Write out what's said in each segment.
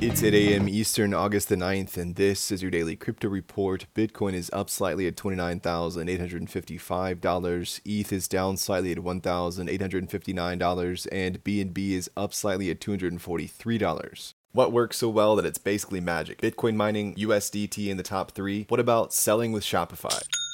It's 8 a.m. Eastern, August the 9th, and this is your daily crypto report. Bitcoin is up slightly at $29,855. ETH is down slightly at $1,859, and BNB is up slightly at $243. What works so well that it's basically magic? Bitcoin mining, USDT in the top three. What about selling with Shopify?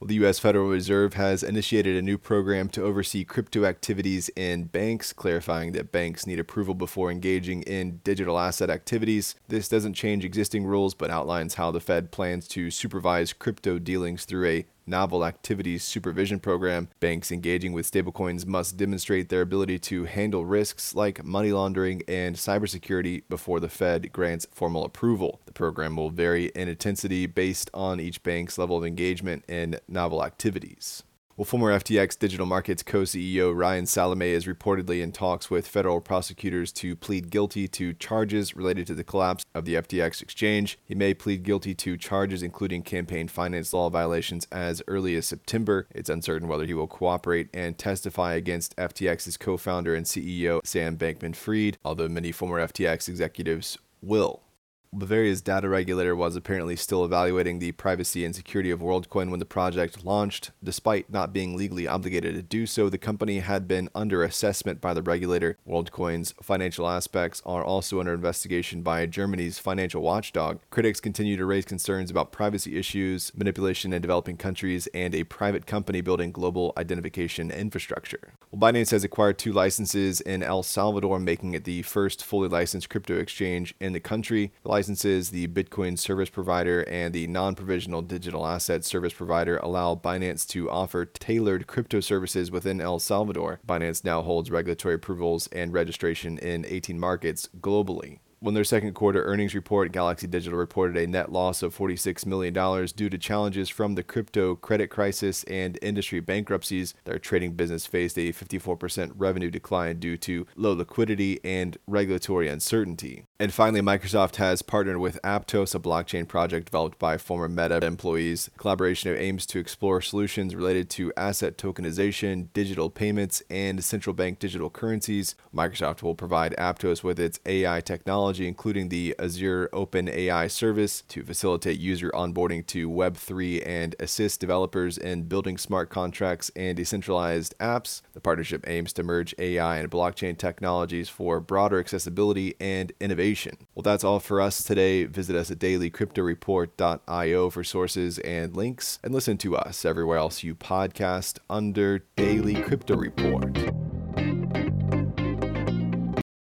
Well, the U.S. Federal Reserve has initiated a new program to oversee crypto activities in banks, clarifying that banks need approval before engaging in digital asset activities. This doesn't change existing rules, but outlines how the Fed plans to supervise crypto dealings through a novel activities supervision program, banks engaging with stablecoins must demonstrate their ability to handle risks like money laundering and cybersecurity before the Fed grants formal approval. The program will vary in intensity based on each bank's level of engagement in novel activities. Well, former FTX Digital Markets co CEO Ryan Salame is reportedly in talks with federal prosecutors to plead guilty to charges related to the collapse of the FTX exchange. He may plead guilty to charges including campaign finance law violations as early as September. It's uncertain whether he will cooperate and testify against FTX's co founder and CEO Sam Bankman Fried, although many former FTX executives will. Bavaria's data regulator was apparently still evaluating the privacy and security of WorldCoin when the project launched. Despite not being legally obligated to do so, the company had been under assessment by the regulator. WorldCoin's financial aspects are also under investigation by Germany's financial watchdog. Critics continue to raise concerns about privacy issues, manipulation in developing countries, and a private company building global identification infrastructure. Well, Binance has acquired two licenses in El Salvador, making it the first fully licensed crypto exchange in the country. The licenses, the Bitcoin service provider and the non provisional digital asset service provider allow Binance to offer tailored crypto services within El Salvador. Binance now holds regulatory approvals and registration in 18 markets globally. When their second quarter earnings report, Galaxy Digital reported a net loss of $46 million due to challenges from the crypto credit crisis and industry bankruptcies. Their trading business faced a 54% revenue decline due to low liquidity and regulatory uncertainty. And finally, Microsoft has partnered with Aptos, a blockchain project developed by former Meta employees. Collaboration aims to explore solutions related to asset tokenization, digital payments, and central bank digital currencies. Microsoft will provide Aptos with its AI technology technology, including the Azure Open AI service to facilitate user onboarding to Web3 and assist developers in building smart contracts and decentralized apps. The partnership aims to merge AI and blockchain technologies for broader accessibility and innovation. Well, that's all for us today. Visit us at dailycryptoreport.io for sources and links, and listen to us everywhere else you podcast under Daily Crypto Report.